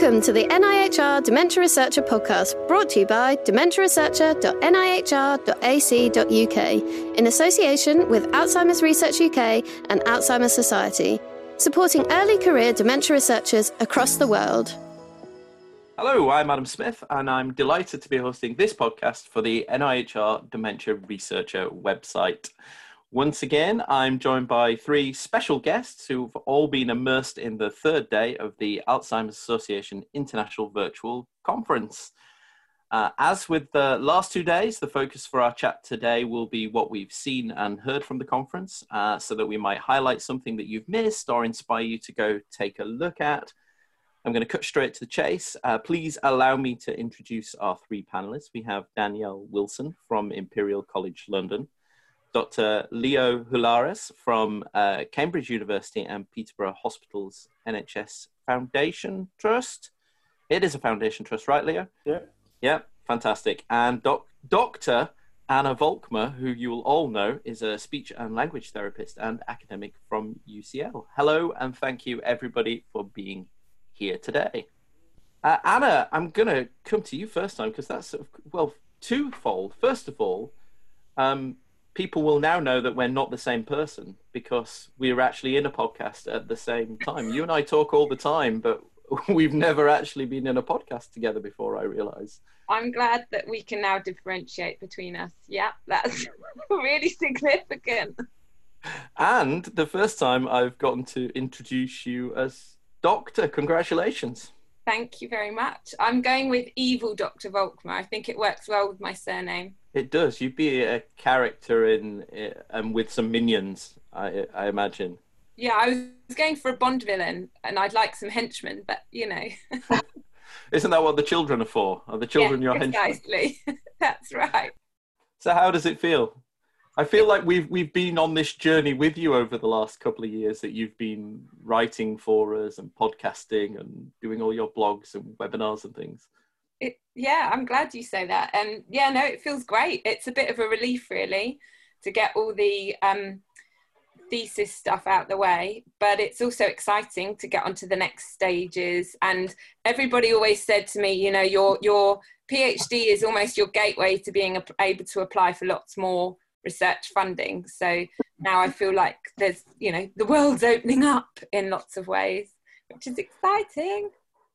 Welcome to the NIHR Dementia Researcher podcast, brought to you by dementiaresearcher.nihr.ac.uk in association with Alzheimer's Research UK and Alzheimer's Society, supporting early career dementia researchers across the world. Hello, I'm Adam Smith, and I'm delighted to be hosting this podcast for the NIHR Dementia Researcher website. Once again, I'm joined by three special guests who've all been immersed in the third day of the Alzheimer's Association International Virtual Conference. Uh, as with the last two days, the focus for our chat today will be what we've seen and heard from the conference, uh, so that we might highlight something that you've missed or inspire you to go take a look at. I'm going to cut straight to the chase. Uh, please allow me to introduce our three panelists. We have Danielle Wilson from Imperial College London. Dr. Leo Chouliaras from uh, Cambridge University and Peterborough Hospitals NHS Foundation Trust. It is a foundation trust, right, Leo? Yeah. Yeah, fantastic. And doc- Dr. Anna Volkmer, who you will all know, is a speech and language therapist and academic from UCL. Hello, and thank you, everybody, for being here today. Uh, Anna, I'm going to come to you first time because that's, sort of, well, twofold. First of all, um, people will now know that we're not the same person because we're actually in a podcast at the same time. You and I talk all the time, but we've never actually been in a podcast together before, I realize. I'm glad that we can now differentiate between us. Yeah, that's really significant. And the first time I've gotten to introduce you as Doctor. Congratulations. Thank you very much. I'm going with evil Dr. Volkmer. I think it works well with my surname. It does. You'd be a character in and um, with some minions, I, I imagine. Yeah, I was going for a Bond villain, and I'd like some henchmen, but you know. Isn't that what the children are for? Are the children yeah, your precisely. henchmen? That's right. So, how does it feel? I feel like we've we've been on this journey with you over the last couple of years. That you've been writing for us and podcasting and doing all your blogs and webinars and things. It, yeah, I'm glad you say that. And yeah, no, it feels great. It's a bit of a relief, really, to get all the um, thesis stuff out the way. But it's also exciting to get onto the next stages. And everybody always said to me, you know, your your PhD is almost your gateway to being able to apply for lots more research funding. So now I feel like there's, you know, the world's opening up in lots of ways, which is exciting.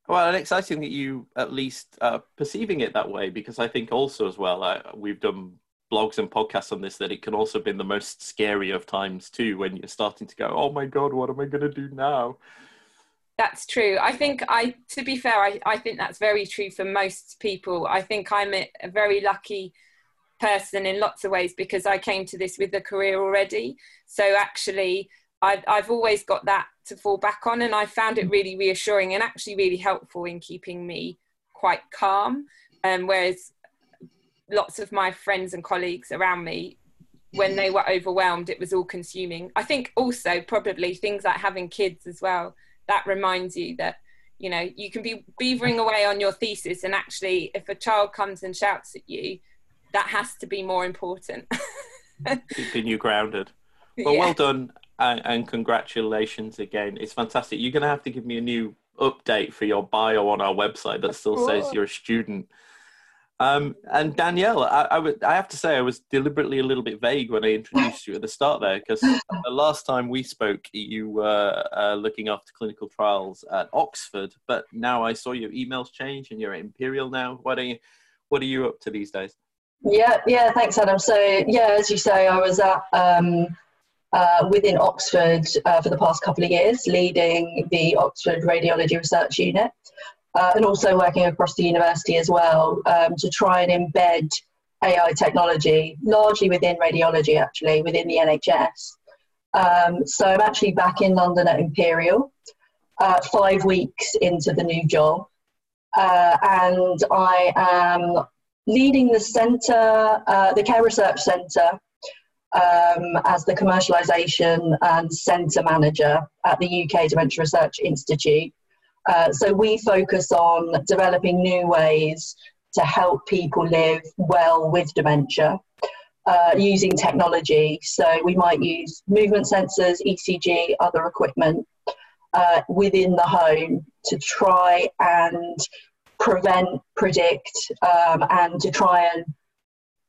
Well, and exciting that you at least uh, perceiving it that way, because I think also as well, uh, we've done blogs and podcasts on this that it can also be the most scary of times too when you're starting to go, oh my god, what am I going to do now? That's true. I think I, to be fair, I, I think that's very true for most people. I think I'm a, a very lucky person in lots of ways because I came to this with a career already. So actually, I've, I've always got that to fall back on, and I found it really reassuring and actually really helpful in keeping me quite calm. Um, whereas lots of my friends and colleagues around me, when they were overwhelmed, it was all consuming. I think also probably things like having kids as well. That reminds you that you know you can be beavering away on your thesis, and actually, if a child comes and shouts at you, that has to be more important. Keeping you grounded. Well, yeah. well done and, and, congratulations again. It's fantastic. You're going to have to give me a new update for your bio on our website that still says you're a student. Um, and Danielle, I, I, w- I have to say, I was deliberately a little bit vague when I introduced you at the start there, because the last time we spoke, you were uh, looking after clinical trials at Oxford, but now I saw your emails change and you're at Imperial now. What are you, what are you up to these days? Yeah, yeah, thanks, Adam. So, yeah, as you say, I was at um, uh, within Oxford uh, for the past couple of years, leading the Oxford Radiology Research Unit, uh, and also working across the university as well um, to try and embed AI technology, largely within radiology, actually, within the NHS. Um, so, I'm actually back in London at Imperial, uh, five weeks into the new job. Uh, and I am leading the centre, uh, the Care Research Centre, um, as the commercialisation and centre manager at the UK Dementia Research Institute. Uh, so we focus on developing new ways to help people live well with dementia. Uh, using technology. So we might use movement sensors, ECG, other equipment uh, within the home to try and prevent, predict, um, and to try and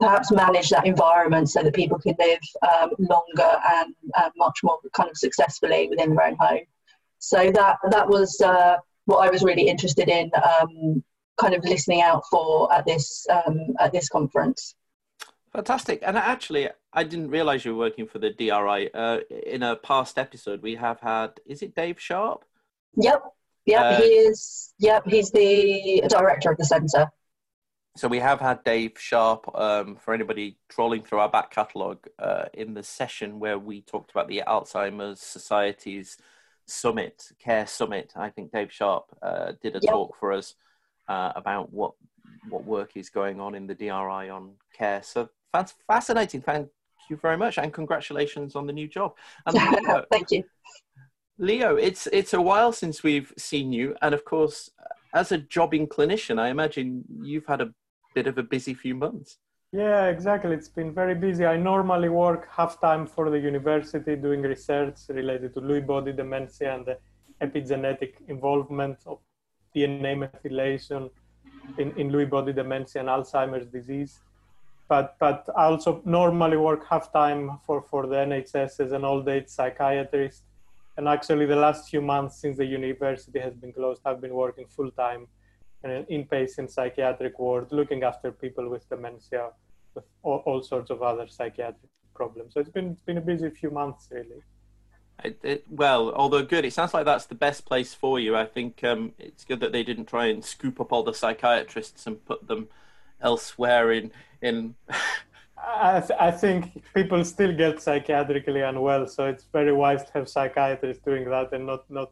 perhaps manage that environment so that people can live um, longer and uh, much more kind of successfully within their own home. So that that was uh, what I was really interested in, um, kind of listening out for at this um, at this conference. Fantastic. And actually, I didn't realize you were working for the DRI. Uh, in a past episode, we have had, is it Dave Sharp? Yep. Yep. Uh, he is, yep. He's the director of the centre. So we have had Dave Sharp, um, for anybody trawling through our back catalogue, uh, in the session where we talked about the Alzheimer's Society's summit, Care Summit. I think Dave Sharp uh, did a yep. talk for us uh, about what what work is going on in the DRI on care. So that's fascinating. Thank you very much, and congratulations on the new job. Leo, Thank you, Leo. It's it's a while since we've seen you, and of course, as a jobbing clinician, I imagine you've had a bit of a busy few months. Yeah, exactly. It's been very busy. I normally work half time for the university doing research related to Lewy body dementia and the epigenetic involvement of DNA methylation in, in Lewy body dementia and Alzheimer's disease. But, but I also normally work half time for, for the NHS as an old age psychiatrist. And actually, the last few months since the university has been closed, I've been working full time in an inpatient psychiatric ward, looking after people with dementia, with all, all sorts of other psychiatric problems. So it's been, it's been a busy few months, really. It, it, well, although good, it sounds like that's the best place for you. I think um, it's good that they didn't try and scoop up all the psychiatrists and put them elsewhere in in. I, th- I think people still get psychiatrically unwell, so it's very wise to have psychiatrists doing that and not not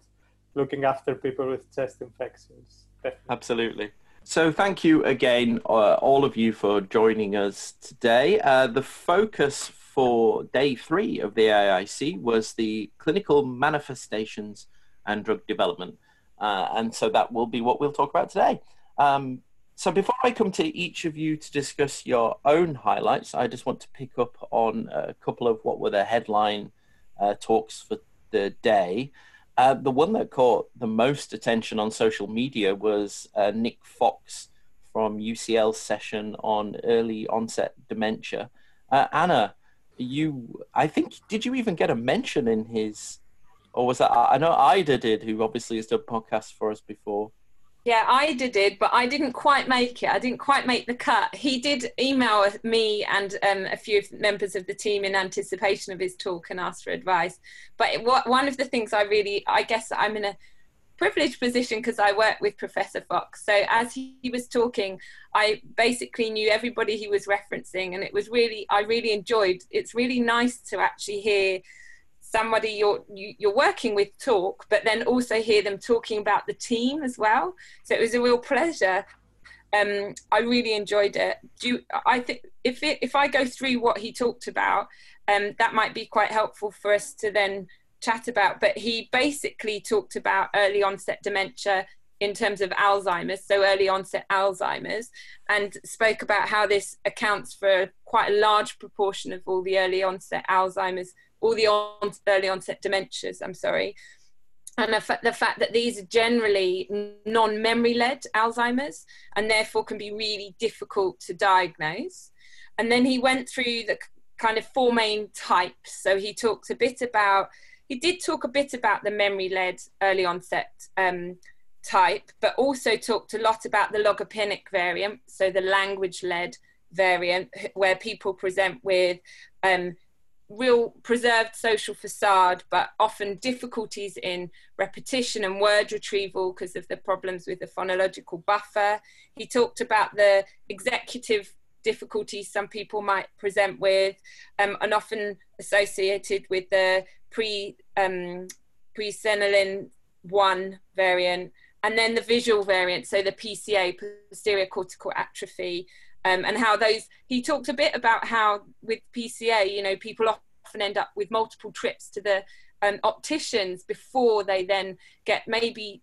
looking after people with chest infections. Absolutely. So, thank you again, uh, all of you, for joining us today. Uh, the focus for day three of the AIC was the clinical manifestations and drug development. Uh, and so that will be what we'll talk about today. Um, so before I come to each of you to discuss your own highlights, I just want to pick up on a couple of what were the headline uh, talks for the day. Uh, the one that caught the most attention on social media was uh, Nick Fox from UCL's session on early onset dementia. Uh, Anna, you i think did you even get a mention in his or was that i know Aida did who obviously has done podcasts for us before yeah Aida did but i didn't quite make it i didn't quite make the cut he did email me and um, a few members of the team in anticipation of his talk and asked for advice but it, one of the things i really i guess i'm in a privileged position because I work with Professor Fox. So as he, he, was talking, I basically knew everybody he was referencing, and it was really I really enjoyed. It's really nice to actually hear somebody you're you, are working with talk, but then also hear them talking about the team as well. So it was a real pleasure. Um, I really enjoyed it. Do you, I think if it, if I go through what he talked about, um, that might be quite helpful for us to then chat about, but he basically talked about early onset dementia in terms of Alzheimer's, so early onset Alzheimer's, and spoke about how this accounts for quite a large proportion of all the early onset Alzheimer's, all the on, early onset dementias, I'm sorry. And the, fa- the fact that these are generally non memory led Alzheimer's and therefore can be really difficult to diagnose. And then he went through the kind of four main types. So he talked a bit about he did talk a bit about the memory led early onset um, type, but also talked a lot about the logopenic variant, so the language led variant, where people present with um, real preserved social facade, but often difficulties in repetition and word retrieval because of the problems with the phonological buffer. He talked about the executive difficulties some people might present with, um, and often associated with the pre um, presenilin one variant, and then the visual variant, so the PCA, posterior cortical atrophy, um, and how those. He talked a bit about how with PCA, you know, people often end up with multiple trips to the um, opticians before they then get maybe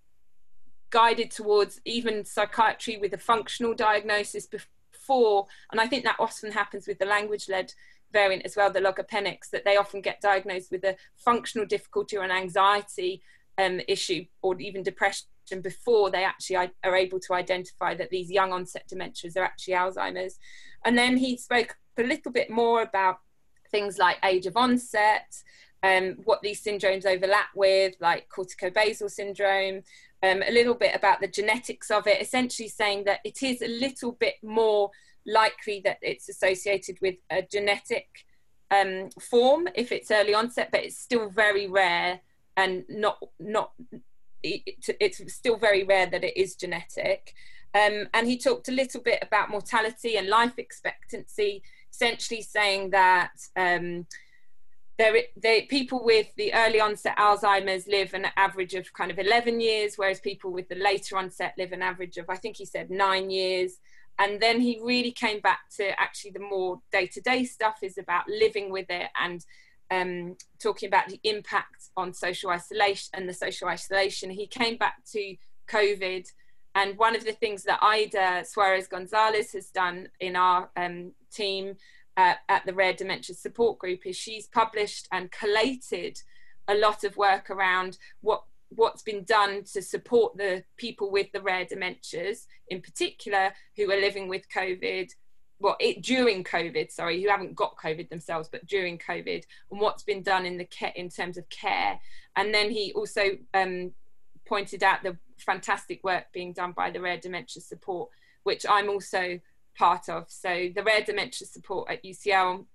guided towards even psychiatry with a functional diagnosis before. And I think that often happens with the language led variant as well, the logopenics, that they often get diagnosed with a functional difficulty or an anxiety um, issue or even depression before they actually are able to identify that these young onset dementias are actually Alzheimer's. And then he spoke a little bit more about things like age of onset, um, what these syndromes overlap with, like corticobasal syndrome, um, a little bit about the genetics of it, essentially saying that it is a little bit more likely that it's associated with a genetic um, form if it's early onset, but it's still very rare and not not it's still very rare that it is genetic. Um, and he talked a little bit about mortality and life expectancy, essentially saying that um, there, they, people with the early onset Alzheimer's live an average of kind of 11 years, whereas people with the later onset live an average of, I think he said, nine years. And then he really came back to actually the more day to day stuff is about living with it and um, talking about the impact on social isolation and the social isolation. He came back to COVID. And one of the things that Aida Suarez Gonzalez has done in our um, team uh, at the Rare Dementia Support Group is she's published and collated a lot of work around what what's been done to support the people with the rare dementias in particular who are living with covid well it during covid sorry who haven't got covid themselves but during covid and what's been done in the care in terms of care and then he also um, pointed out the fantastic work being done by the rare dementia support which i'm also part of. So the Rare Dementia Support at UCL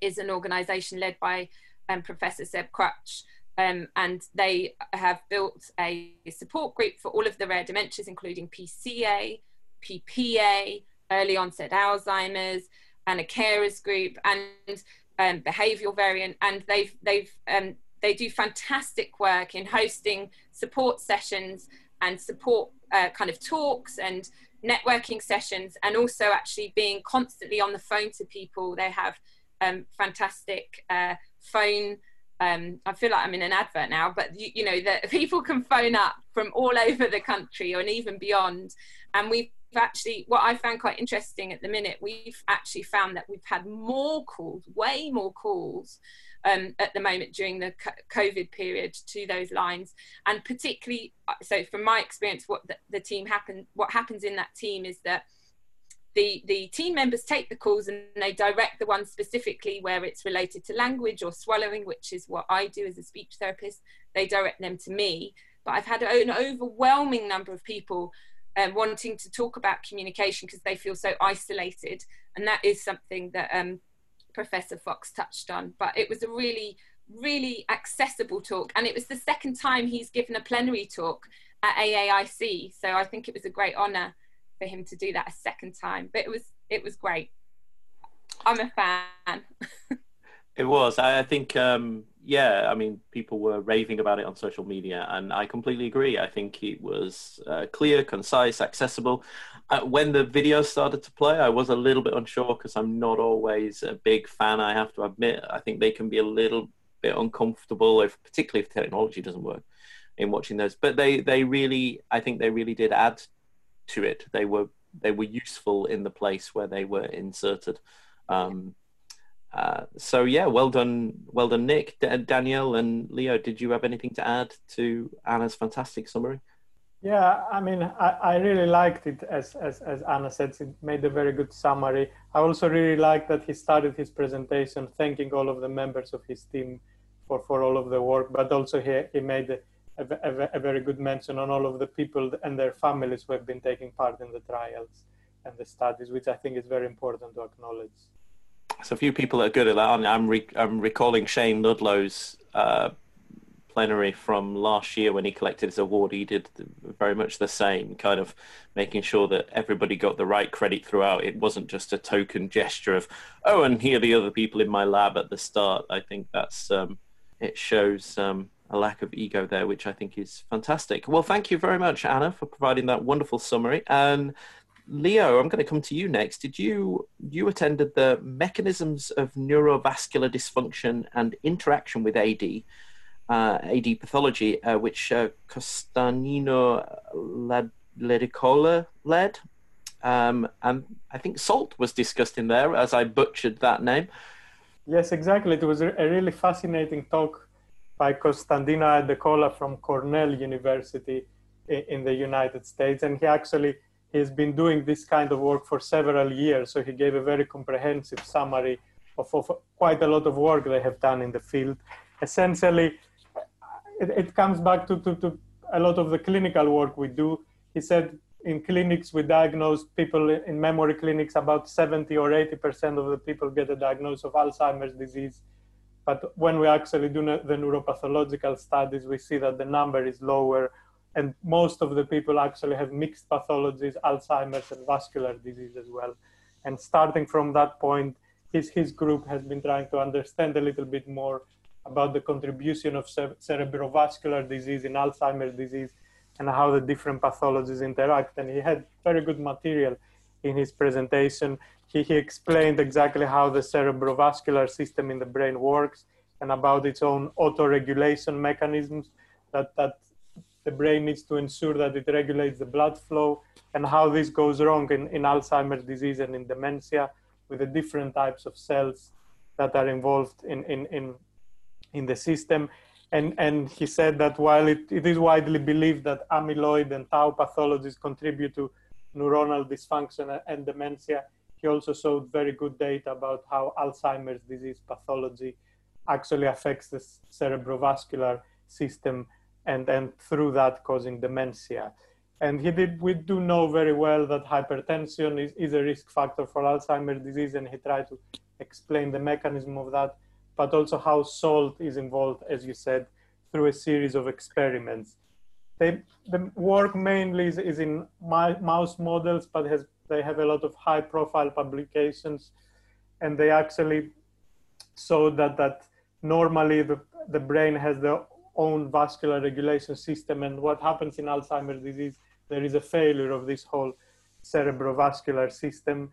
is an organisation led by um, Professor Seb Crutch, um, and they have built a support group for all of the rare dementias, including PCA, PPA, early onset Alzheimer's, and a carers group, and um, behavioural variant. And they've they've um, they do fantastic work in hosting support sessions and support uh, kind of talks and networking sessions and also actually being constantly on the phone to people. They have um, fantastic uh, phone. Um, I feel like I'm in an advert now, but you, you know that people can phone up from all over the country and even beyond. And we've actually, what I found quite interesting at the minute, we've actually found that we've had more calls, way more calls um, at the moment during the COVID period to those lines. And particularly, uh, so from my experience, what the, the team happen, what happens in that team is that the, the team members take the calls and they direct the ones specifically where it's related to language or swallowing, which is what I do as a speech therapist. They direct them to me. But I've had an overwhelming number of people um, wanting to talk about communication because they feel so isolated. And that is something that um, Professor Fox touched on, but it was a really, really accessible talk. And it was the second time he's given a plenary talk at AAIC. So I think it was a great honour for him to do that a second time. But it was it was great. I'm a fan. it was. I think um, yeah, I mean, people were raving about it on social media, and I completely agree. I think it was uh, clear, concise, accessible. Uh, when the video started to play, I was a little bit unsure because I'm not always a big fan. I have to admit, I think they can be a little bit uncomfortable, if particularly if technology doesn't work, in watching those. But they, they really, I think they really did add to it. They were, they were useful in the place where they were inserted. Um, uh, so yeah, well done, well done, Nick, D- Danielle, and Leo. Did you have anything to add to Anna's fantastic summary? Yeah, I mean, I, I really liked it as, as as Anna said. It made a very good summary. I also really liked that he started his presentation thanking all of the members of his team for for all of the work, but also he he made a, a, a very good mention on all of the people and their families who have been taking part in the trials and the studies, which I think is very important to acknowledge. So a few people that are good at that. I'm, re- I'm recalling Shane Ludlow's uh, plenary from last year when he collected his award. He did very much the same, kind of making sure that everybody got the right credit throughout. It wasn't just a token gesture of, oh, and here are the other people in my lab at the start. I think that's um, it shows um, a lack of ego there, which I think is fantastic. Well, thank you very much, Anna, for providing that wonderful summary. And Leo, I'm going to come to you next. Did you you attended the mechanisms of neurovascular dysfunction and interaction with AD, uh, AD pathology, uh, which uh, Costanino Ledicola led, um, and I think salt was discussed in there, as I butchered that name. Yes, exactly. It was a really fascinating talk by Costantino Iadecola from Cornell University in the United States. And he actually has been doing this kind of work for several years. So he gave a very comprehensive summary of, of quite a lot of work they have done in the field. Essentially, it, it comes back to, to, to a lot of the clinical work we do. He said in clinics we diagnose people in memory clinics about 70 or 80 percent of the people get a diagnosis of alzheimer's disease but when we actually do the neuropathological studies we see that the number is lower and most of the people actually have mixed pathologies alzheimer's and vascular disease as well and starting from that point his, his group has been trying to understand a little bit more about the contribution of cerebrovascular disease in alzheimer's disease and how the different pathologies interact. And he had very good material in his presentation. He, he explained exactly how the cerebrovascular system in the brain works and about its own autoregulation mechanisms that, that the brain needs to ensure that it regulates the blood flow and how this goes wrong in, in Alzheimer's disease and in dementia with the different types of cells that are involved in, in, in, in the system. And, and he said that while it, it is widely believed that amyloid and tau pathologies contribute to neuronal dysfunction and dementia, he also showed very good data about how Alzheimer's disease pathology actually affects the cerebrovascular system and, and through that causing dementia. And did, we do know very well that hypertension is, is a risk factor for Alzheimer's disease, and he tried to explain the mechanism of that but also how salt is involved, as you said, through a series of experiments. They, the work mainly is, is in mouse models, but has, they have a lot of high profile publications. And they actually showed that, that normally the, the brain has their own vascular regulation system. And what happens in Alzheimer's disease, there is a failure of this whole cerebrovascular system.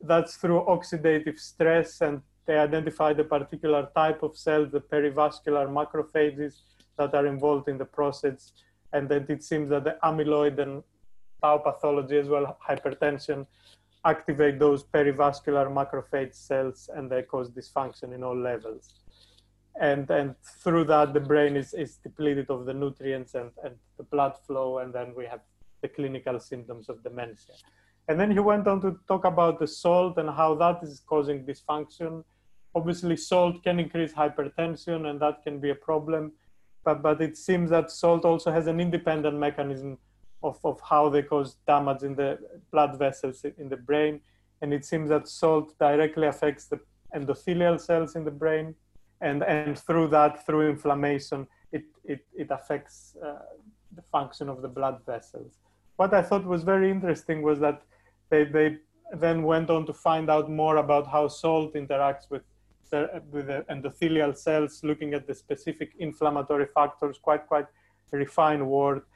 That's through oxidative stress and they identified a particular type of cell, the perivascular macrophages that are involved in the process. And then it seems that the amyloid and tau pathology as well, hypertension, activate those perivascular macrophage cells and they cause dysfunction in all levels. And, and through that, the brain is, is depleted of the nutrients and, and the blood flow, and then we have the clinical symptoms of dementia. And then he went on to talk about the salt and how that is causing dysfunction. Obviously salt can increase hypertension and that can be a problem. But, but it seems that salt also has an independent mechanism of, of how they cause damage in the blood vessels in the brain. And it seems that salt directly affects the endothelial cells in the brain and, and through that through inflammation it, it, it affects uh, the function of the blood vessels what i thought was very interesting was that they, they then went on to find out more about how salt interacts with with the endothelial cells, looking at the specific inflammatory factors, quite, quite refined work,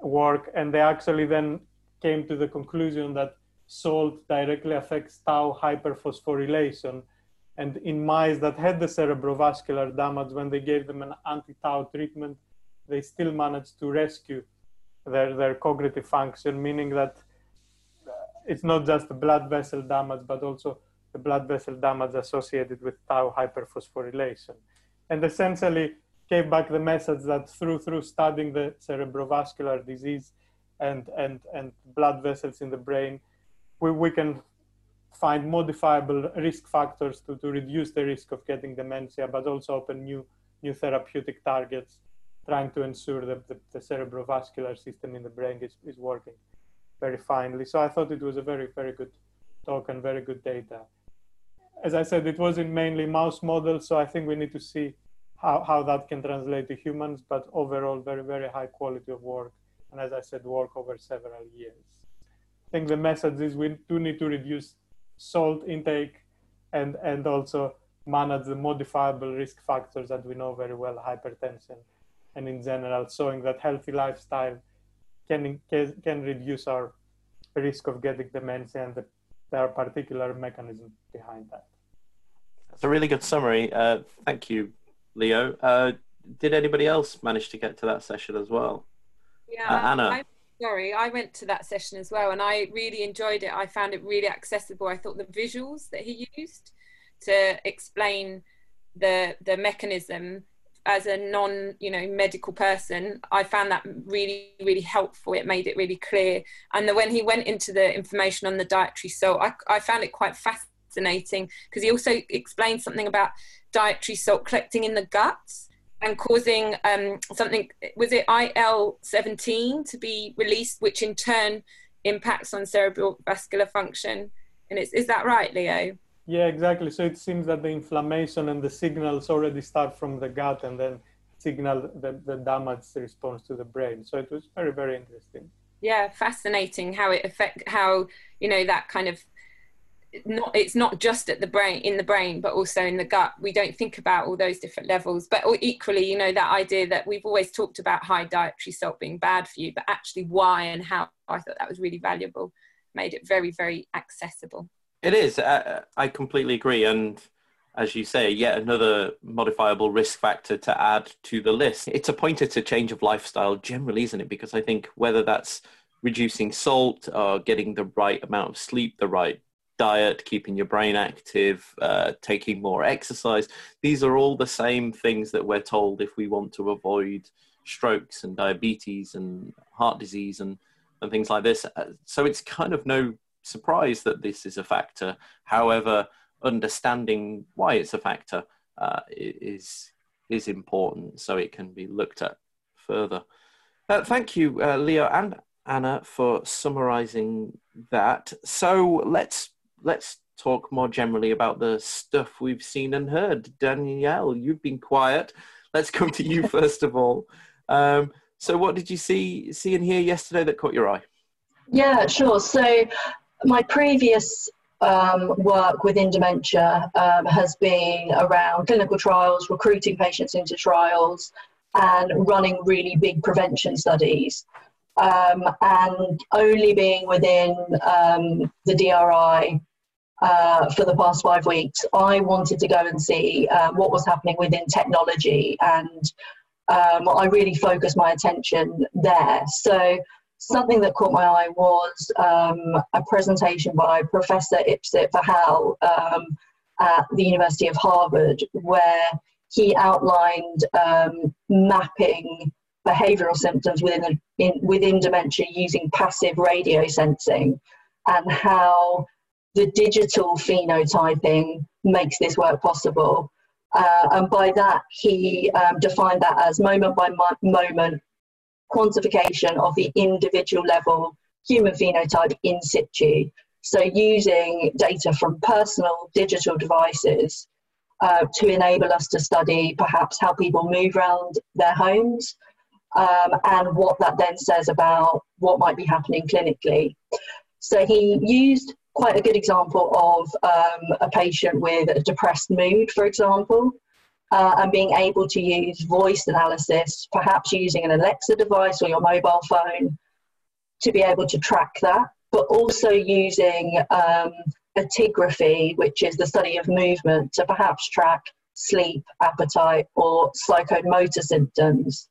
work. And they actually then came to the conclusion that salt directly affects tau hyperphosphorylation. And in mice that had the cerebrovascular damage, when they gave them an anti-tau treatment, they still managed to rescue their, their cognitive function, meaning that uh, it's not just the blood vessel damage, but also the blood vessel damage associated with tau hyperphosphorylation. And essentially gave back the message that through, through studying the cerebrovascular disease and, and, and blood vessels in the brain, we, we can find modifiable risk factors to, to reduce the risk of getting dementia, but also open new, new therapeutic targets, trying to ensure that the, the cerebrovascular system in the brain is, is working very finely. So I thought it was a very, very good talk and very good data as I said, it was in mainly mouse models, so I think we need to see how, how that can translate to humans, but overall, very, very high quality of work. And as I said, work over several years. I think the message is we do need to reduce salt intake and, and also manage the modifiable risk factors that we know very well, hypertension, and in general, showing that healthy lifestyle can, can, can reduce our risk of getting dementia and the, there are particular mechanisms behind that. That's a really good summary. Uh, thank you, Leo. Uh, did anybody else manage to get to that session as well? Yeah, uh, Anna. I, sorry, I went to that session as well, and I really enjoyed it. I found it really accessible. I thought the visuals that he used to explain the the mechanism as a non you know medical person i found that really really helpful it made it really clear and then when he went into the information on the dietary salt i, I found it quite fascinating because he also explained something about dietary salt collecting in the guts and causing um, something was it il-17 to be released which in turn impacts on cerebral vascular function and it's, is that right leo yeah, exactly. So it seems that the inflammation and the signals already start from the gut and then signal the, the damage response to the brain. So it was very, very interesting. Yeah, fascinating how it affect how, you know, that kind of not it's not just at the brain in the brain but also in the gut we don't think about all those different levels but equally you know that idea that we've always talked about high dietary salt being bad for you but actually why and how i thought that was really valuable made it very very accessible it is. Uh, I completely agree. And as you say, yet another modifiable risk factor to add to the list. It's a pointer to change of lifestyle generally, isn't it? Because I think whether that's reducing salt or getting the right amount of sleep, the right diet, keeping your brain active, uh, taking more exercise, these are all the same things that we're told if we want to avoid strokes and diabetes and heart disease and, and things like this. Uh, so it's kind of no surprise that this is a factor. However, understanding why it's a factor uh, is is important, so it can be looked at further. Uh, thank you, uh, Leo and Anna, for summarising that. So let's let's talk more generally about the stuff we've seen and heard. Danielle, you've been quiet. Let's come to you first of all. Um, so, what did you see see and hear yesterday that caught your eye? Yeah, sure. So my previous um, work within dementia um, has been around clinical trials, recruiting patients into trials, and running really big prevention studies. Um, and only being within um, the DRI uh, for the past five weeks, I wanted to go and see um, what was happening within technology, and um, I really focused my attention there. So something that caught my eye was um, a presentation by Professor Ipsit Vahia um, at the University of Harvard, where he outlined um, mapping behavioral symptoms within, a, in, within dementia using passive radio sensing and how the digital phenotyping makes this work possible. Uh, and by that, he um, defined that as moment by moment quantification of the individual level human phenotype in situ. So, using data from personal digital devices uh, to enable us to study perhaps how people move around their homes um, and what that then says about what might be happening clinically. So, he used quite a good example of um, a patient with a depressed mood, for example uh, and being able to use voice analysis, perhaps using an Alexa device or your mobile phone to be able to track that, but also using um, actigraphy, which is the study of movement, to perhaps track sleep, appetite, or psychomotor symptoms.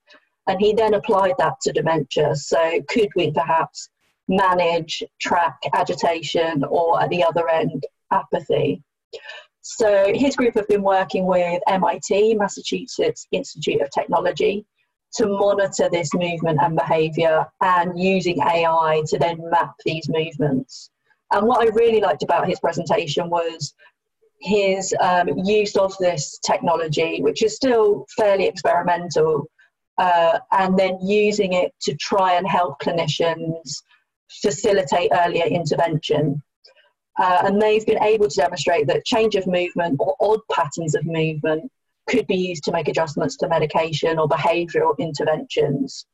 And he then applied that to dementia. So, could we perhaps manage, track agitation, or at the other end, apathy? So his group have been working with MIT, Massachusetts Institute of Technology, to monitor this movement and behaviour and using AI to then map these movements. And what I really liked about his presentation was his um, use of this technology, which is still fairly experimental, uh, and then using it to try and help clinicians facilitate earlier intervention. Uh, and they've been able to demonstrate that change of movement or odd patterns of movement could be used to make adjustments to medication or behavioural interventions.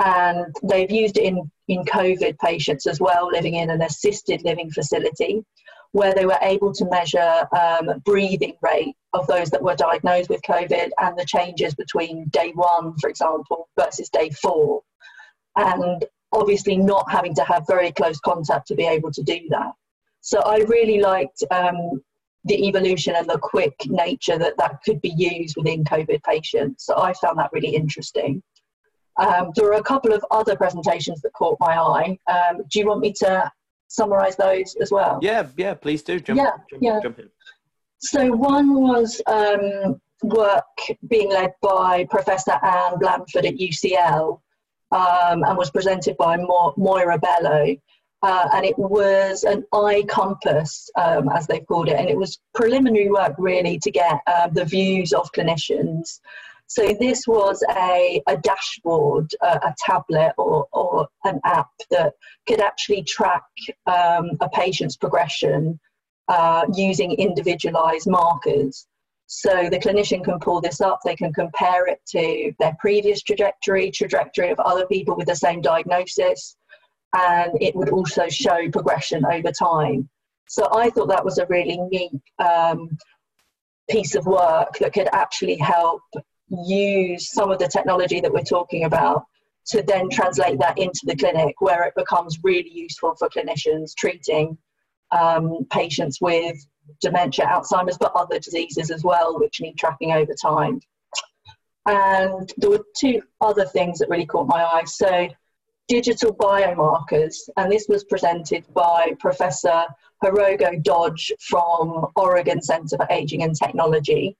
And they've used it in, in COVID patients as well, living in an assisted living facility, where they were able to measure um, breathing rate of those that were diagnosed with COVID and the changes between day one, for example, versus day four. And obviously, not having to have very close contact to be able to do that. So I really liked um, the evolution and the quick nature that that could be used within COVID patients. So I found that really interesting. Um, there were a couple of other presentations that caught my eye. Um, do you want me to summarize those as well? Yeah, yeah, please do. Jump, yeah, jump, yeah. Jump in. So one was um, work being led by Professor Anne Blandford at UCL um, and was presented by Mo- Moira Bello. Uh, and it was an eye compass, um, as they've called it, and it was preliminary work really to get uh, the views of clinicians. So this was a, a dashboard, a tablet, or, or an app that could actually track um, a patient's progression uh, using individualized markers. So the clinician can pull this up, they can compare it to their previous trajectory, trajectory of other people with the same diagnosis, and it would also show progression over time. So I thought that was a really neat um, piece of work that could actually help use some of the technology that we're talking about to then translate that into the clinic where it becomes really useful for clinicians treating um, patients with dementia, Alzheimer's, but other diseases as well, which need tracking over time. And there were two other things that really caught my eye. So, digital biomarkers, and this was presented by Professor Hiroko Dodge from Oregon Center for Aging and Technology.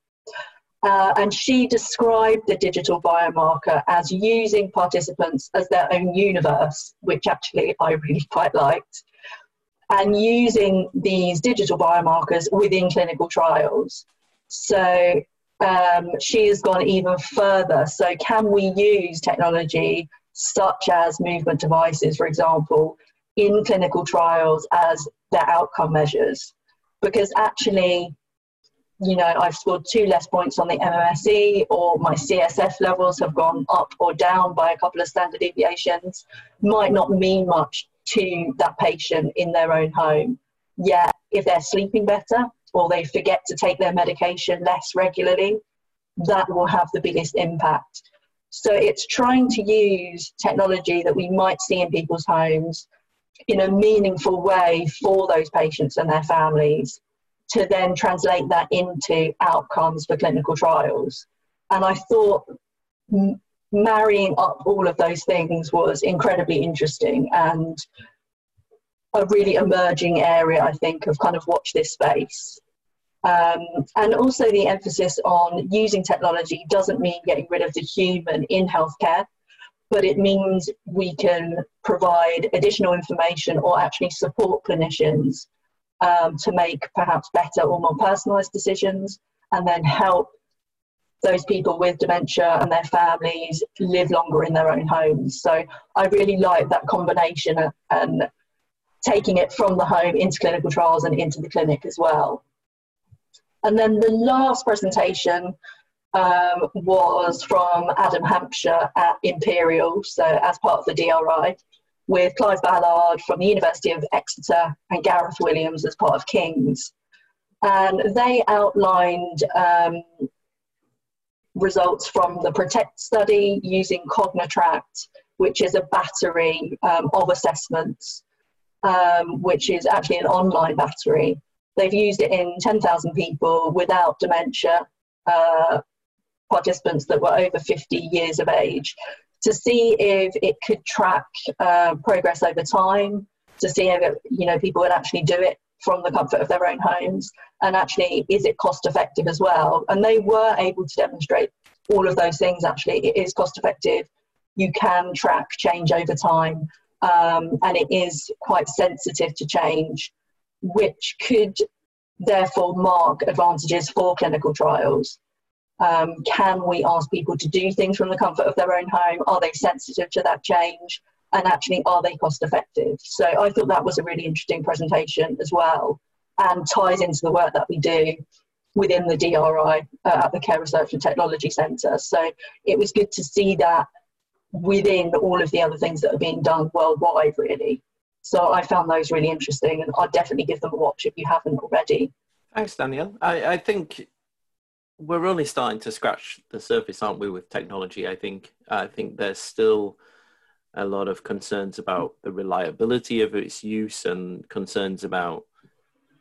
Uh, and she described the digital biomarker as using participants as their own universe, which actually I really quite liked and using these digital biomarkers within clinical trials. So um, she has gone even further. So, can we use technology such as movement devices, for example, in clinical trials as their outcome measures? Because actually, you know, I've scored two less points on the MMSE, or my CSF levels have gone up or down by a couple of standard deviations, might not mean much to that patient in their own home. Yet, if they're sleeping better or they forget to take their medication less regularly, that will have the biggest impact. So, it's trying to use technology that we might see in people's homes in a meaningful way for those patients and their families to then translate that into outcomes for clinical trials. And I thought marrying up all of those things was incredibly interesting and a really emerging area, I think, of kind of watch this space. Um, and also the emphasis on using technology doesn't mean getting rid of the human in healthcare, but it means we can provide additional information or actually support clinicians um, to make perhaps better or more personalised decisions and then help those people with dementia and their families live longer in their own homes. So I really like that combination and taking it from the home into clinical trials and into the clinic as well. And then the last presentation um, was from Adam Hampshire at Imperial, so as part of the DRI, with Clive Ballard from the University of Exeter and Gareth Williams as part of King's. And they outlined um, results from the PROTECT study using Cognitron, which is a battery um, of assessments, um, which is actually an online battery. They've used it in 10,000 people without dementia, uh, participants that were over 50 years of age, to see if it could track uh, progress over time, to see if it, you know people would actually do it from the comfort of their own homes and actually is it cost effective as well? And they were able to demonstrate all of those things actually. It is cost effective you can track change over time um, and it is quite sensitive to change which could therefore mark advantages for clinical trials. Um, can we ask people to do things from the comfort of their own home? Are they sensitive to that change and actually are they cost effective? So i thought that was a really interesting presentation as well and ties into the work that we do within the dri uh, at the care research and technology centre. So it was good to see that within all of the other things that are being done worldwide really. So i found those really interesting and i'd definitely give them a watch if you haven't already. Thanks danielle i, I think we're only starting to scratch the surface aren't we with technology? I think i think there's still a lot of concerns about the reliability of its use and concerns about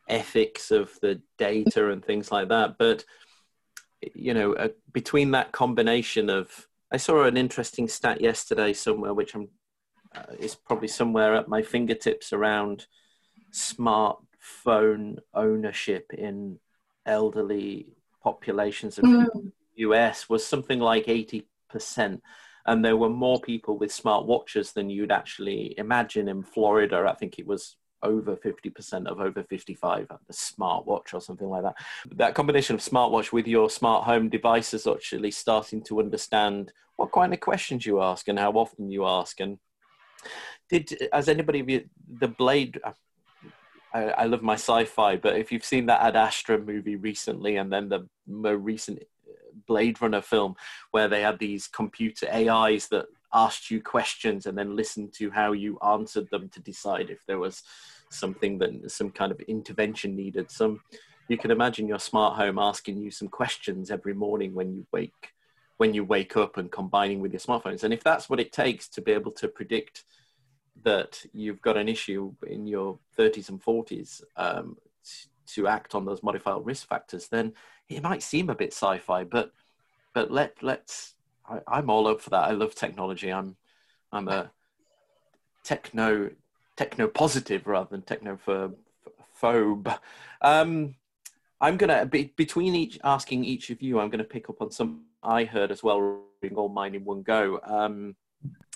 ethics of the data and things like that. But you know, uh, between that combination of, I saw an interesting stat yesterday somewhere, which I'm uh, is probably somewhere at my fingertips around smartphone ownership in elderly populations of mm. US was something like 80%. And there were more people with smartwatches than you'd actually imagine in Florida. I think it was over 50% of over 55 had a smartwatch or something like that. That combination of smartwatch with your smart home devices actually starting to understand what kind of questions you ask and how often you ask. And did, as anybody, the Blade, I, I love my sci-fi, but if you've seen that Ad Astra movie recently and then the more recent Blade Runner film where they had these computer AIs that asked you questions and then listened to how you answered them to decide if there was something that some kind of intervention needed. Some you can imagine your smart home asking you some questions every morning when you wake when you wake up and combining with your smartphones. And if that's what it takes to be able to predict that you've got an issue in your 30s and 40s um, to act on those modifiable risk factors, then it might seem a bit sci-fi, but but let let's I, am all up for that. I love technology. I'm I'm a techno techno positive rather than techno phobe. Um, I'm gonna be between each asking each of you. I'm gonna pick up on some I heard as well, reading all mine in one go. Um,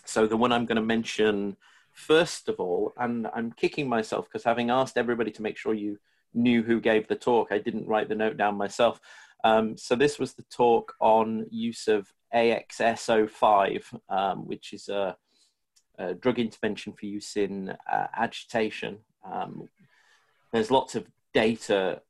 so the one I'm going to mention first of all, and I'm kicking myself because having asked everybody to make sure you knew who gave the talk, I didn't write the note down myself. Um, so this was the talk on use of AXS05, um, which is a, a, drug intervention for use in uh, agitation. Um, there's lots of data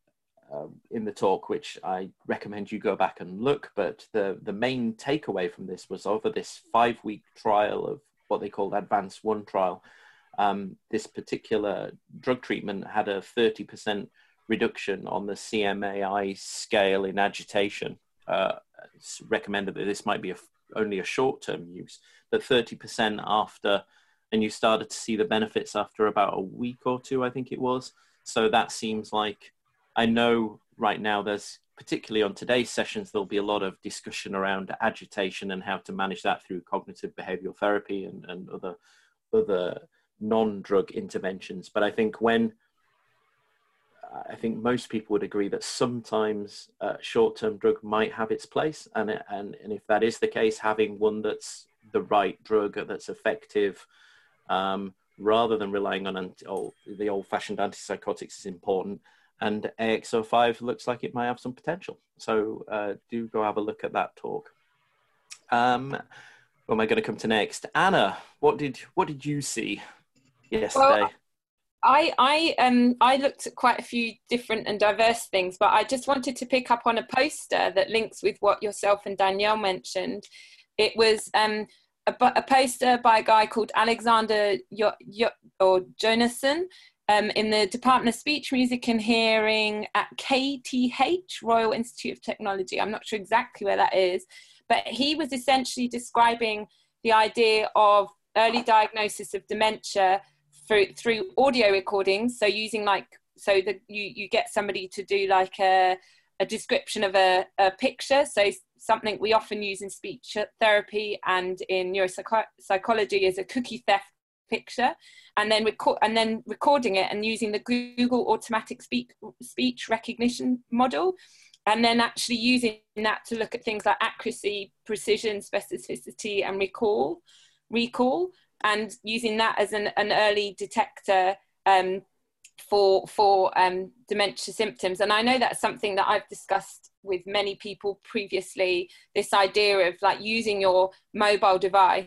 uh, in the talk, which I recommend you go back and look. But the, the main takeaway from this was over this five week trial of what they called Advance One trial, um, this particular drug treatment had a 30% reduction on the CMAI scale in agitation. Uh, it's recommended that this might be a, only a short term use, but 30% after, and you started to see the benefits after about a week or two, I think it was. So that seems like, I know right now there's particularly on today's sessions, there'll be a lot of discussion around agitation and how to manage that through cognitive behavioral therapy and, and other other non-drug interventions. But I think when I think most people would agree that sometimes uh, short-term drug might have its place, and and and if that is the case, having one that's the right drug that's effective, um, rather than relying on anti- old, the old-fashioned antipsychotics, is important. And AXS05 looks like it might have some potential. So uh, do go have a look at that talk. Um, what am I going to come to next? Anna, what did what did you see yesterday? Well, I I um I looked at quite a few different and diverse things, but I just wanted to pick up on a poster that links with what yourself and Danielle mentioned. It was um a, a poster by a guy called Alexander Yo, Yo, or Jonassen um, in the Department of Speech, Music and Hearing at KTH, Royal Institute of Technology. I'm not sure exactly where that is, but he was essentially describing the idea of early diagnosis of dementia through through audio recordings. So using like so that you you get somebody to do like a a description of a, a picture. So something we often use in speech therapy and in neuropsychology is a cookie theft picture and then record and then recording it and using the google automatic speak, speech recognition model and then actually using that to look at things like accuracy precision specificity and recall recall and using that as an, an early detector um, for for um, dementia symptoms. And I know that's something that I've discussed with many people previously. This idea of like using your mobile device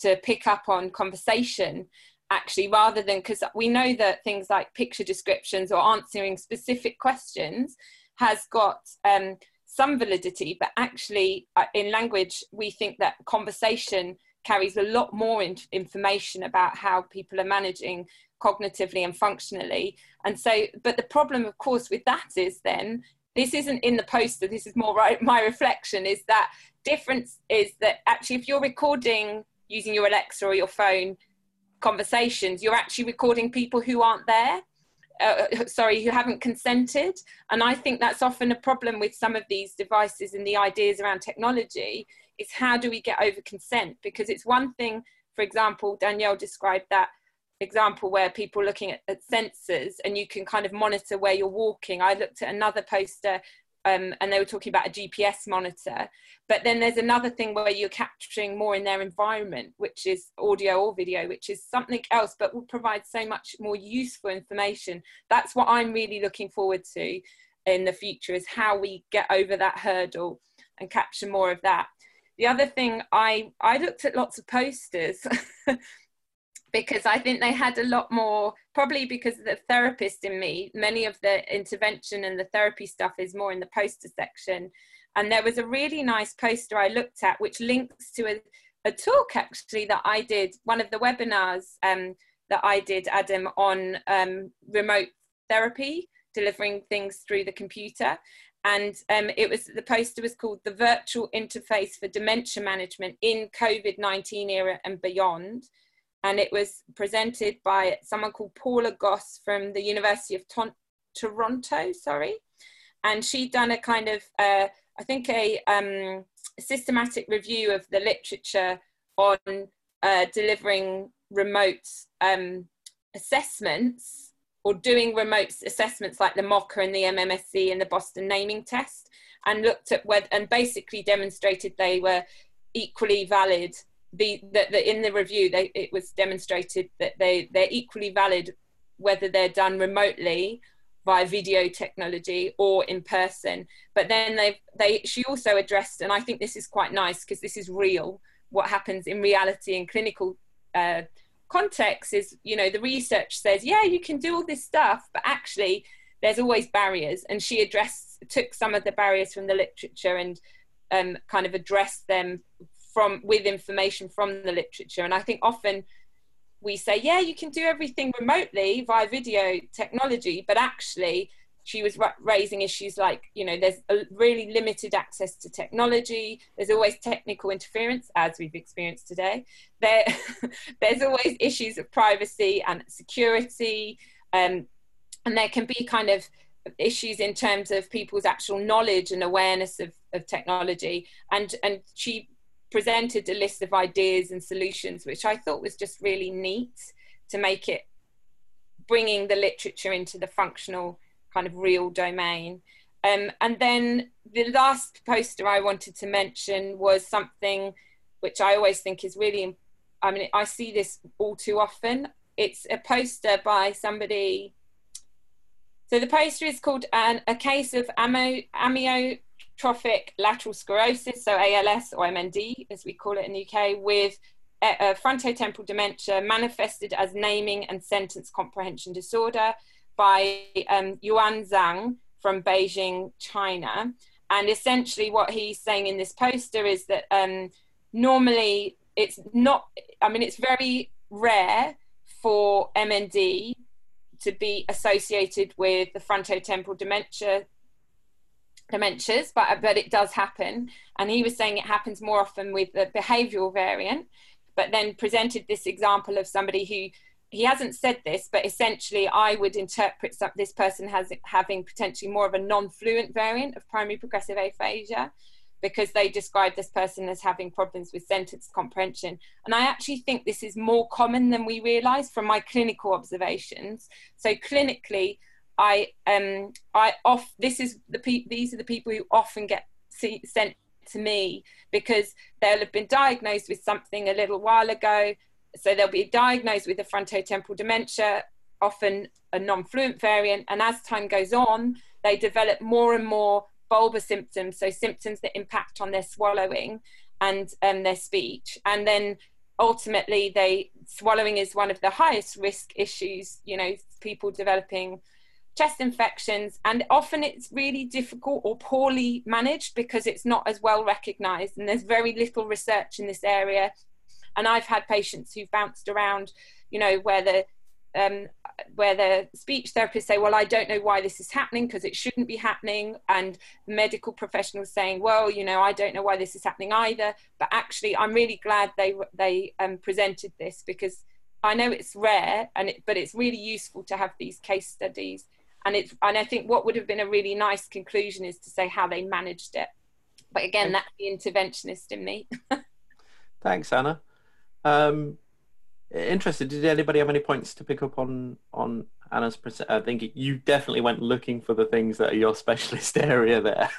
to pick up on conversation actually rather than because we know that things like picture descriptions or answering specific questions has got um, some validity but actually uh, in language we think that conversation carries a lot more in- information about how people are managing cognitively and functionally. And so, but the problem, of course, with that is then this isn't in the poster. This is more right, my reflection is that difference is that actually, if you're recording using your Alexa or your phone conversations, you're actually recording people who aren't there. Uh, sorry, who haven't consented. And I think that's often a problem with some of these devices and the ideas around technology is how do we get over consent? Because it's one thing, for example, Danielle described that example where people looking at, at sensors and you can kind of monitor where you're walking. I looked at another poster um, and they were talking about a GPS monitor. But then there's another thing where you're capturing more in their environment, which is audio or video, which is something else, but will provide so much more useful information. That's what I'm really looking forward to in the future is how we get over that hurdle and capture more of that. The other thing I I looked at lots of posters because I think they had a lot more, probably because the therapist in me, many of the intervention and the therapy stuff is more in the poster section. And there was a really nice poster I looked at, which links to a, a talk actually that I did, one of the webinars um, that I did, Adam, on um, remote therapy, delivering things through the computer. And um, it was the poster was called the virtual interface for dementia management in COVID-19 era and beyond. And it was presented by someone called Paula Goss from the University of Ton- Toronto, sorry, and she'd done a kind of, uh, I think, a um, systematic review of the literature on uh, delivering remote um, assessments or doing remote assessments like the MOCA and the MMSE and the Boston naming test, and looked at whether and basically demonstrated they were equally valid. The, that in the review they, it was demonstrated that they they're equally valid whether they're done remotely via video technology or in person. But then they they she also addressed and i think this is quite nice because this is real what happens in reality in clinical uh, context is you know the research says yeah you can do all this stuff but actually there's always barriers. And she addressed took some of the barriers from the literature and um, kind of addressed them from with information from the literature. And i think often we say yeah you can do everything remotely via video technology but actually she was raising issues like you know there's a really limited access to technology. There's always technical interference as we've experienced today. There there's always issues of privacy and security um, and there can be kind of issues in terms of people's actual knowledge and awareness of, of technology. And and she presented a list of ideas and solutions, which I thought was just really neat to make it bringing the literature into the functional kind of real domain. Um, and then the last poster I wanted to mention was something which I always think is really, I mean, I see this all too often. It's a poster by somebody. So the poster is called an, A Case of Amio, Amio Trophic lateral sclerosis, so ALS or MND as we call it in the UK, with a, frontotemporal dementia manifested as naming and sentence comprehension disorder by um, Yuan Zhang from Beijing, China. And essentially, what he's saying in this poster is that um, normally it's not, I mean, it's very rare for MND to be associated with the frontotemporal dementia dementias, but but it does happen. And he was saying it happens more often with the behavioural variant, but then presented this example of somebody who he hasn't said this, but essentially I would interpret some, this person has having potentially more of a non-fluent variant of primary progressive aphasia because they describe this person as having problems with sentence comprehension. And I actually think this is more common than we realize from my clinical observations. So clinically, I um I off this is the pe- these are the people who often get see, sent to me because they'll have been diagnosed with something a little while ago. So they'll be diagnosed with a frontotemporal dementia, often a non-fluent variant, and as time goes on, they develop more and more bulbar symptoms, so symptoms that impact on their swallowing and um, their speech, and then ultimately they swallowing is one of the highest risk issues. You know, people developing chest infections and often it's really difficult or poorly managed because it's not as well recognized and there's very little research in this area and i've had patients who've bounced around you know where the um, where the speech therapists say, "Well, I don't know why this is happening because it shouldn't be happening," and medical professionals saying, "Well, you know, I don't know why this is happening either." But actually, I'm really glad they they um, presented this because I know it's rare, and it, but it's really useful to have these case studies and it's and I think what would have been a really nice conclusion is to say how they managed it. But again, that's the interventionist in me. Thanks, Anna. Um, interested. Did anybody have any points to pick up on on Anna's? Present? I think you definitely went looking for the things that are your specialist area there.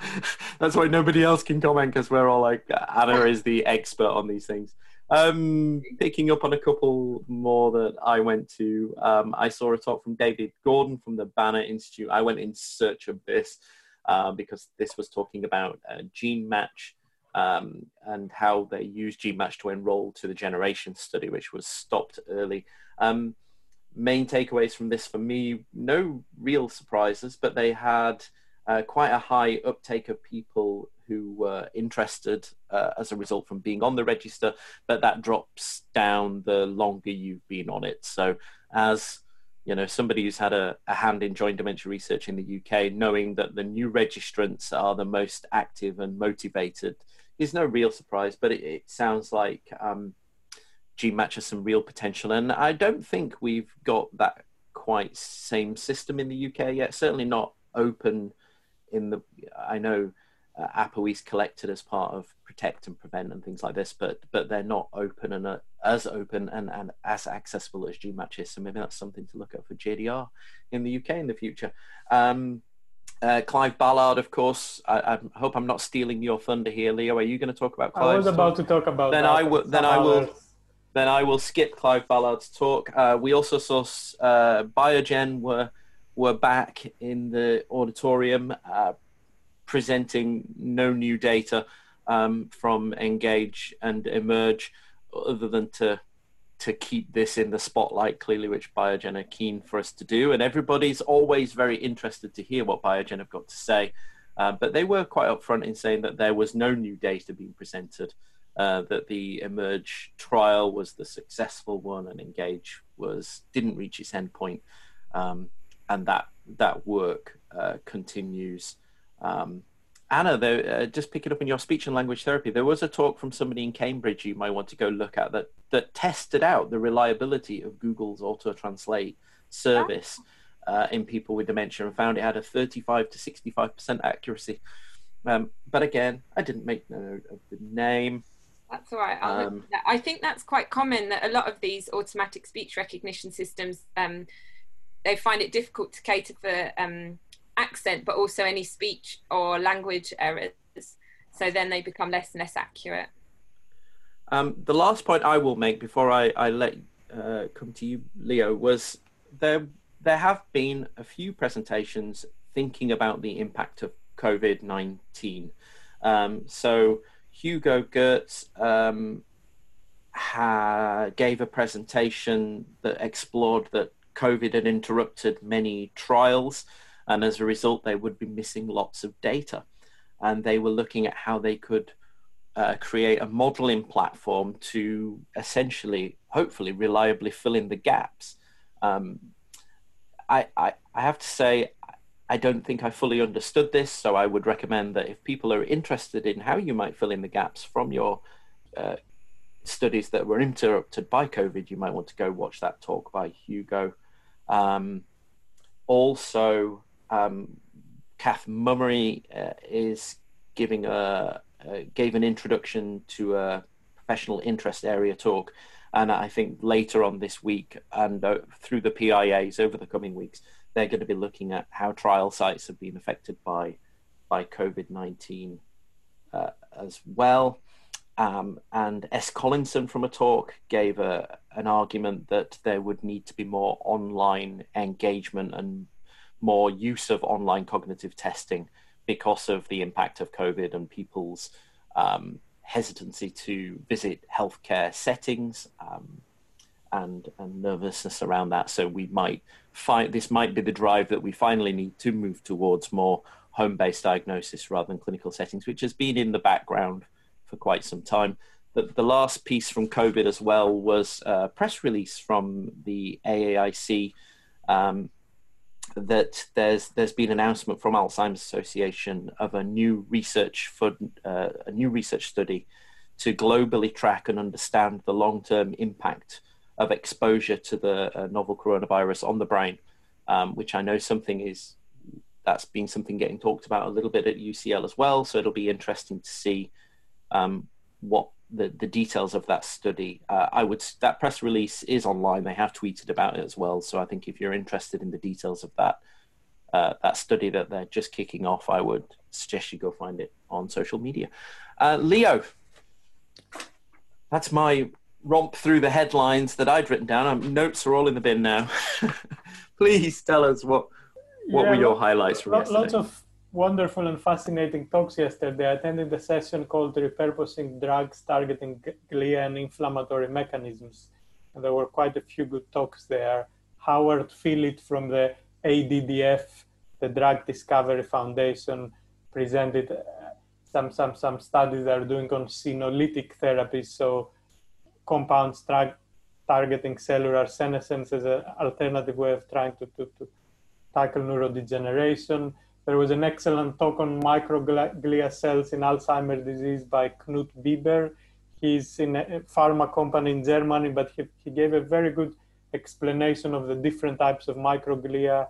That's why nobody else can comment because we're all like Anna is the expert on these things. Um, picking up on a couple more that I went to, um, I saw a talk from David Gordon from the Banner Institute. I went in search of this uh, because this was talking about uh, GeneMatch um, and how they used GeneMatch to enroll to the generation study, which was stopped early. Um, main takeaways from this for me, no real surprises, but they had uh, quite a high uptake of people who were interested uh, as a result from being on the register, but that drops down the longer you've been on it. So as you know, somebody who's had a, a, hand in Join Dementia Research in the UK, knowing that the new registrants are the most active and motivated is no real surprise, but it, it sounds like um, GeneMatch has some real potential. And I don't think we've got that quite same system in the UK yet, certainly not open in the, I know uh, ApoE's collected as part of Protect and Prevent and things like this, but but they're not open and uh, as open and, and as accessible as GeneMatch is. So maybe that's something to look at for JDR in the UK in the future. Um, uh, Clive Ballard, of course. I, I, hope I'm not stealing your thunder here, Leo. Are you going to talk about Clive? I was about to talk about. Then I will. Then I will. Then I will skip Clive Ballard's talk. Uh, we also saw uh, Biogen were were back in the auditorium uh, presenting no new data um, from Engage and Emerge, other than to to keep this in the spotlight clearly which biogen are keen for us to do. And everybody's always very interested to hear what biogen have got to say. Uh, but they were quite upfront in saying that there was no new data being presented uh, that the emerge trial was the successful one and engage was didn't reach its endpoint. Um, and that that work uh, continues. Um, Anna, though, uh, just picking up in your speech and language therapy. There was a talk from somebody in Cambridge you might want to go look at that that tested out the reliability of Google's auto translate service uh, in people with dementia and found it had a 35 to 65 percent accuracy. Um, but again, I didn't make note of the name. That's all right. Um, I think that's quite common that a lot of these automatic speech recognition systems um, they find it difficult to cater for um, accent, but also any speech or language errors. So then they become less and less accurate. Um, the last point I will make before I, I let uh, come to you, Leo, was there there have been a few presentations thinking about the impact of COVID nineteen. Um, so Hugo Geerts um, ha- gave a presentation that explored that COVID had interrupted many trials and as a result, they would be missing lots of data. And they were looking at how they could uh, create a modeling platform to essentially, hopefully, reliably fill in the gaps. Um, I, I, I have to say, I don't think I fully understood this, so I would recommend that if people are interested in how you might fill in the gaps from your uh, studies that were interrupted by COVID, you might want to go watch that talk by Hugo. Um, also, um, Cath Mummery uh, is giving a uh, gave an introduction to a professional interest area talk, and I think later on this week and uh, through the PIAs over the coming weeks, they're going to be looking at how trial sites have been affected by by COVID nineteen uh, as well. Um, and S. Collinson from a talk gave a, an argument that there would need to be more online engagement and more use of online cognitive testing because of the impact of COVID and people's um, hesitancy to visit healthcare settings um, and, and nervousness around that. So we might find this might be the drive that we finally need to move towards more home-based diagnosis rather than clinical settings, which has been in the background for quite some time. The, the last piece from COVID as well was a press release from the AAIC um, that there's there's been an announcement from Alzheimer's Association of a new research for uh, a new research study to globally track and understand the long-term impact of exposure to the uh, novel coronavirus on the brain, um, which I know something is that's been something getting talked about a little bit at UCL as well. So it'll be interesting to see um, what the, the details of that study. Uh, I would that press release is online. They have tweeted about it as well. So I think if you're interested in the details of that uh, that study that they're just kicking off, I would suggest you go find it on social media. Uh, Leo, that's my romp through the headlines that I'd written down. Um, notes are all in the bin now. Please tell us what what yeah, were your highlights from yesterday? Lots of wonderful and fascinating talks yesterday. I attended a session called Repurposing Drugs Targeting Glia and Inflammatory Mechanisms. And there were quite a few good talks there. Howard Fillit from the ADDF, the Drug Discovery Foundation, presented uh, some, some, some studies they are doing on senolytic therapies. So compounds tra- targeting cellular senescence as an alternative way of trying to, to, to tackle neurodegeneration. There was an excellent talk on microglia cells in Alzheimer's disease by Knut Biber. He's in a pharma company in Germany, but he, he gave a very good explanation of the different types of microglia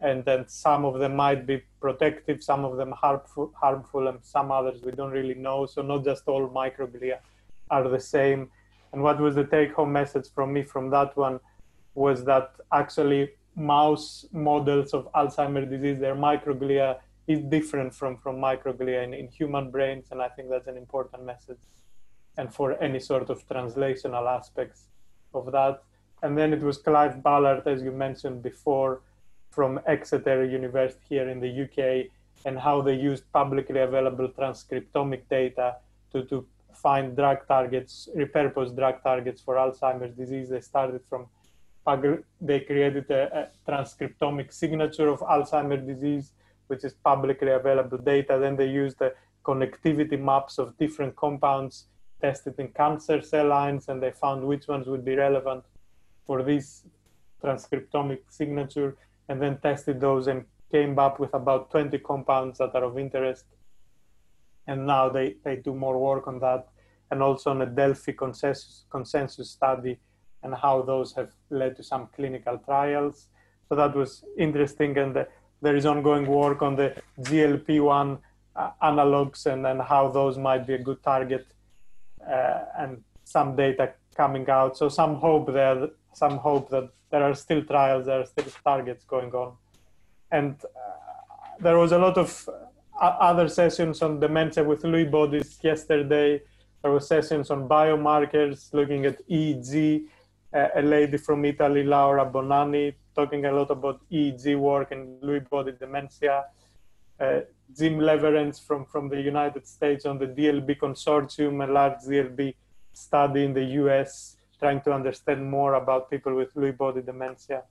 and then some of them might be protective, some of them harmful, harmful, and some others we don't really know. So not just all microglia are the same. And what was the take-home message from me from that one was that actually mouse models of Alzheimer's disease, their microglia is different from, from microglia in, in human brains. And I think that's an important message. And for any sort of translational aspects of that. And then it was Clive Ballard, as you mentioned before, from Exeter University here in the UK, and how they used publicly available transcriptomic data to, to find drug targets, repurpose drug targets for Alzheimer's disease. They started from they created a, a, transcriptomic signature of Alzheimer's disease, which is publicly available data. Then they used the connectivity maps of different compounds tested in cancer cell lines, and they found which ones would be relevant for this transcriptomic signature, and then tested those and came up with about 20 compounds that are of interest. And now they, they do more work on that, and also on a Delphi consensus, consensus study and how those have led to some clinical trials. So that was interesting. And the, there is ongoing work on the GLP-1 uh, analogs and, and how those might be a good target uh, and some data coming out. So some hope there, some hope that there are still trials, there are still targets going on. And uh, there was a lot of uh, other sessions on dementia with Lewy bodies yesterday. There were sessions on biomarkers looking at EEG a lady from Italy, Laura Bonanni, talking a lot about EEG work and Lewy body dementia. Uh, Jim Leverenz from, from the United States on the DLB consortium, a large DLB study in the US, trying to understand more about people with Lewy body dementia.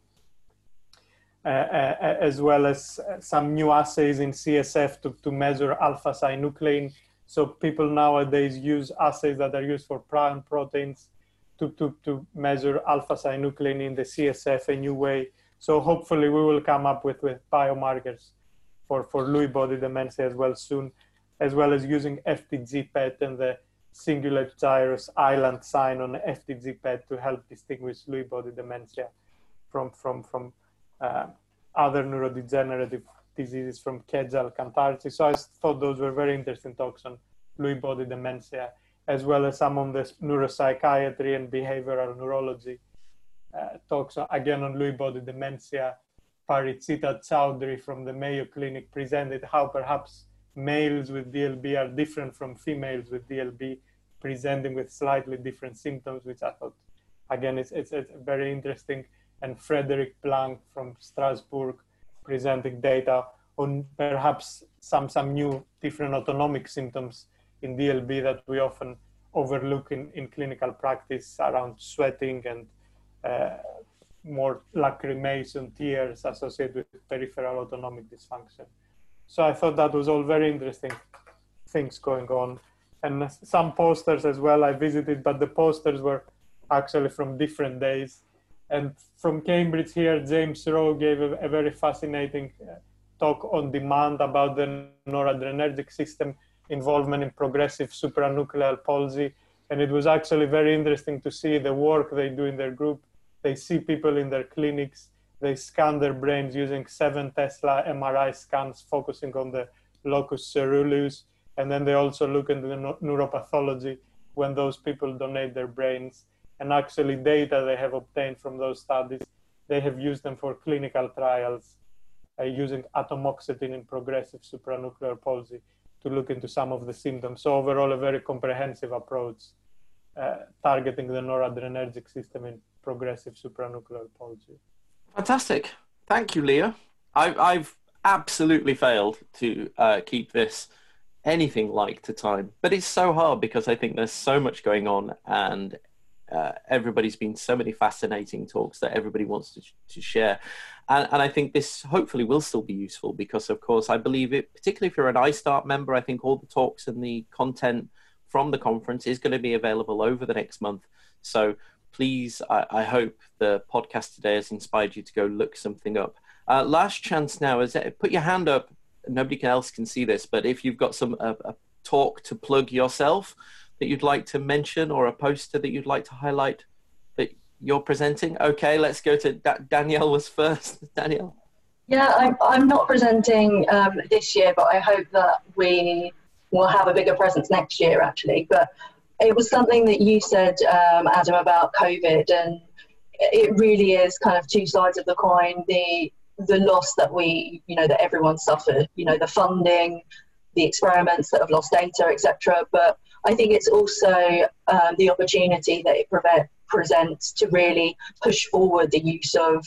Uh, uh, as well as some new assays in CSF to, to measure alpha synuclein. So people nowadays use assays that are used for prion proteins to, to, to measure alpha synuclein in the CSF a new way. So hopefully we will come up with, with biomarkers for, for Lewy body dementia as well soon, as well as using FDG PET and the cingulate gyrus island sign on FDG PET to help distinguish Lewy body dementia from, from, from uh, other neurodegenerative diseases from Kejal, Kantarci. So I thought those were very interesting talks on Lewy body dementia as well as some on the neuropsychiatry and behavioral neurology uh, talks again on Lewy body dementia. Parichita Choudhury from the Mayo Clinic presented how perhaps males with DLB are different from females with DLB, presenting with slightly different symptoms, which I thought, again, it's, it's, it's very interesting. And Frederick Blanc from Strasbourg presenting data on perhaps some, some new different autonomic symptoms in DLB that we often overlook in, in clinical practice around sweating and uh, more lacrimation, tears associated with peripheral autonomic dysfunction. So I thought that was all very interesting things going on. And some posters as well I visited, but the posters were actually from different days. And from Cambridge here, James Rowe gave a, a very fascinating uh, talk on demand about the noradrenergic system involvement in progressive supranuclear palsy. And it was actually very interesting to see the work they do in their group. They see people in their clinics, they scan their brains using seven Tesla MRI scans focusing on the locus ceruleus. And then they also look into the neuropathology when those people donate their brains. And actually, data they have obtained from those studies, they have used them for clinical trials uh, using atomoxetine in progressive supranuclear palsy to look into some of the symptoms. So overall, a very comprehensive approach uh, targeting the noradrenergic system in progressive supranuclear palsy. Fantastic. Thank you, Leo. I, have absolutely failed to uh, keep this anything like to time, but it's so hard because I think there's so much going on and uh, everybody's been so many fascinating talks that everybody wants to, to share. And, and, I think this hopefully will still be useful because, of course, I believe it, particularly if you're an ISTAART member, I think all the talks and the content from the conference is going to be available over the next month. So please, I, I hope the podcast today has inspired you to go look something up. Uh, last chance now is that, put your hand up. Nobody else can see this, but if you've got some a, a talk to plug yourself that you'd like to mention or a poster that you'd like to highlight that you're presenting? Okay, let's go to da- Danielle was first. Danielle. Yeah, I'm, I'm not presenting um, this year, but I hope that we will have a bigger presence next year, actually. But it was something that you said, um, Adam, about COVID, and it really is kind of two sides of the coin. The the loss that we, you know, that everyone suffered, you know, the funding, the experiments that have lost data, etc. But I think it's also um, the opportunity that it pre- presents to really push forward the use of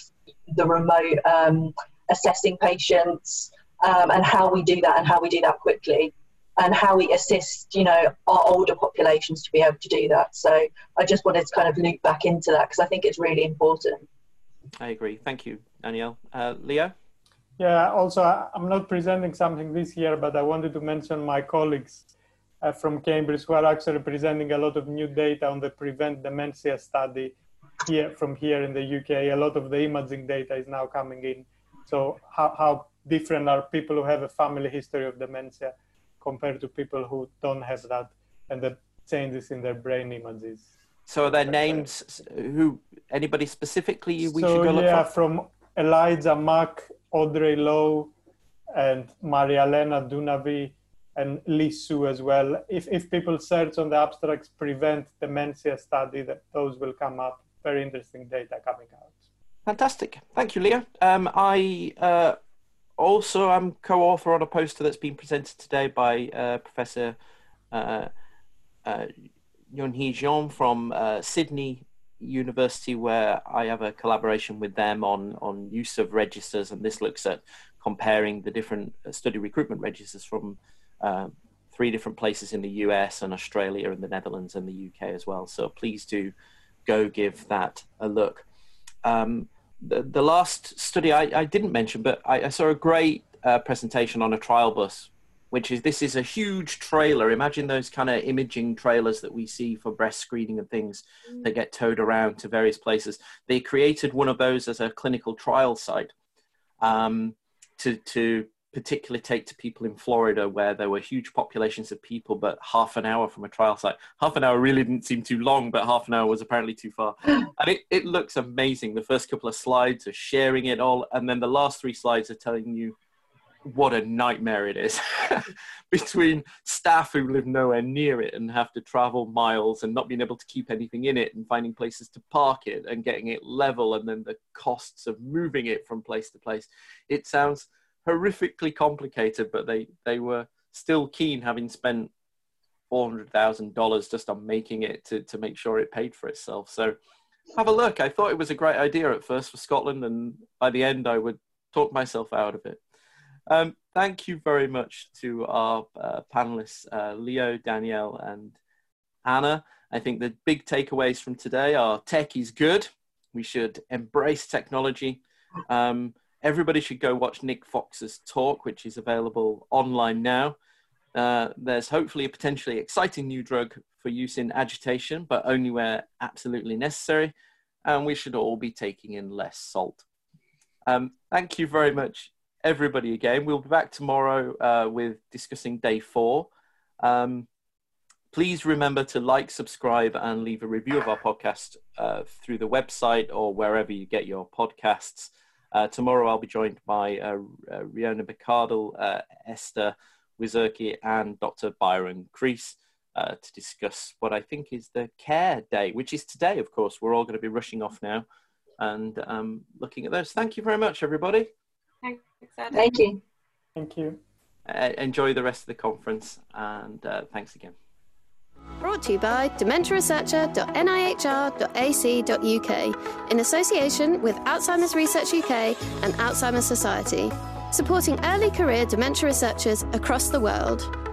the remote um, assessing patients um, and how we do that and how we do that quickly and how we assist, you know, our older populations to be able to do that. So I just wanted to kind of loop back into that because I think it's really important. I agree. Thank you, Danielle. Uh, Leo? Yeah, also, I'm not presenting something this year, but I wanted to mention my colleagues uh, from Cambridge who are actually presenting a lot of new data on the Prevent Dementia study here from here in the UK. A lot of the imaging data is now coming in. So how, how different are people who have a family history of dementia compared to people who don't have that and the changes in their brain images. So are there names who anybody specifically we so, should go look yeah, for? from Elijah Mak, Audrey Low, and Maria Elena Dounavi and Li Su as well. If, if people search on the abstracts prevent dementia study, that those will come up. Very interesting data coming out. Fantastic. Thank you, Leo. Um, I uh, also am co-author on a poster that's been presented today by uh, Professor uh, uh, Yunhee Jeon from uh, Sydney University, where I have a collaboration with them on, on use of registers, and this looks at comparing the different study recruitment registers from um, three different places in the US and Australia and the Netherlands and the UK as well. So please do go give that a look. Um, the, the last study I, I didn't mention, but I, I saw a great uh, presentation on a trial bus, which is this is a huge trailer. Imagine those kind of imaging trailers that we see for breast screening and things mm. that get towed around to various places. They created one of those as a clinical trial site um, to to particularly take to people in Florida where there were huge populations of people, but half an hour from a trial site. Half an hour really didn't seem too long, but half an hour was apparently too far. and it, it looks amazing. The first couple of slides are sharing it all, and then the last three slides are telling you what a nightmare it is between staff who live nowhere near it and have to travel miles and not being able to keep anything in it and finding places to park it and getting it level and then the costs of moving it from place to place. It sounds horrifically complicated, but they they were still keen, having spent four hundred thousand dollars just on making it to to make sure it paid for itself. So have a look. I thought it was a great idea at first for Scotland, and by the end, I would talk myself out of it. Um, thank you very much to our uh, panelists, uh, Leo, Danielle, and Anna. I think the big takeaways from today are tech is good. We should embrace technology. Um, everybody should go watch Nick Fox's talk, which is available online now. Uh, there's hopefully a potentially exciting new drug for use in agitation, but only where absolutely necessary. And we should all be taking in less salt. Um, thank you very much, everybody, again. We'll be back tomorrow uh, with discussing day four. Um, please remember to like, subscribe, and leave a review of our podcast uh, through the website or wherever you get your podcasts. Uh, tomorrow I'll be joined by uh, uh, Riona McArdle, uh, Esther Wizerki, and Dr. Byron Creese. uh, to discuss what I think is the Care Day, which is today, of course. We're all going to be rushing off now and um, looking at those. Thank you very much, everybody. Thanks, Adam. Thank you. Thank you. Uh, enjoy the rest of the conference, and uh, thanks again. Brought to you by dementiaresearcher.nihr.ac.uk in association with Alzheimer's Research UK and Alzheimer's Society, supporting early career dementia researchers across the world.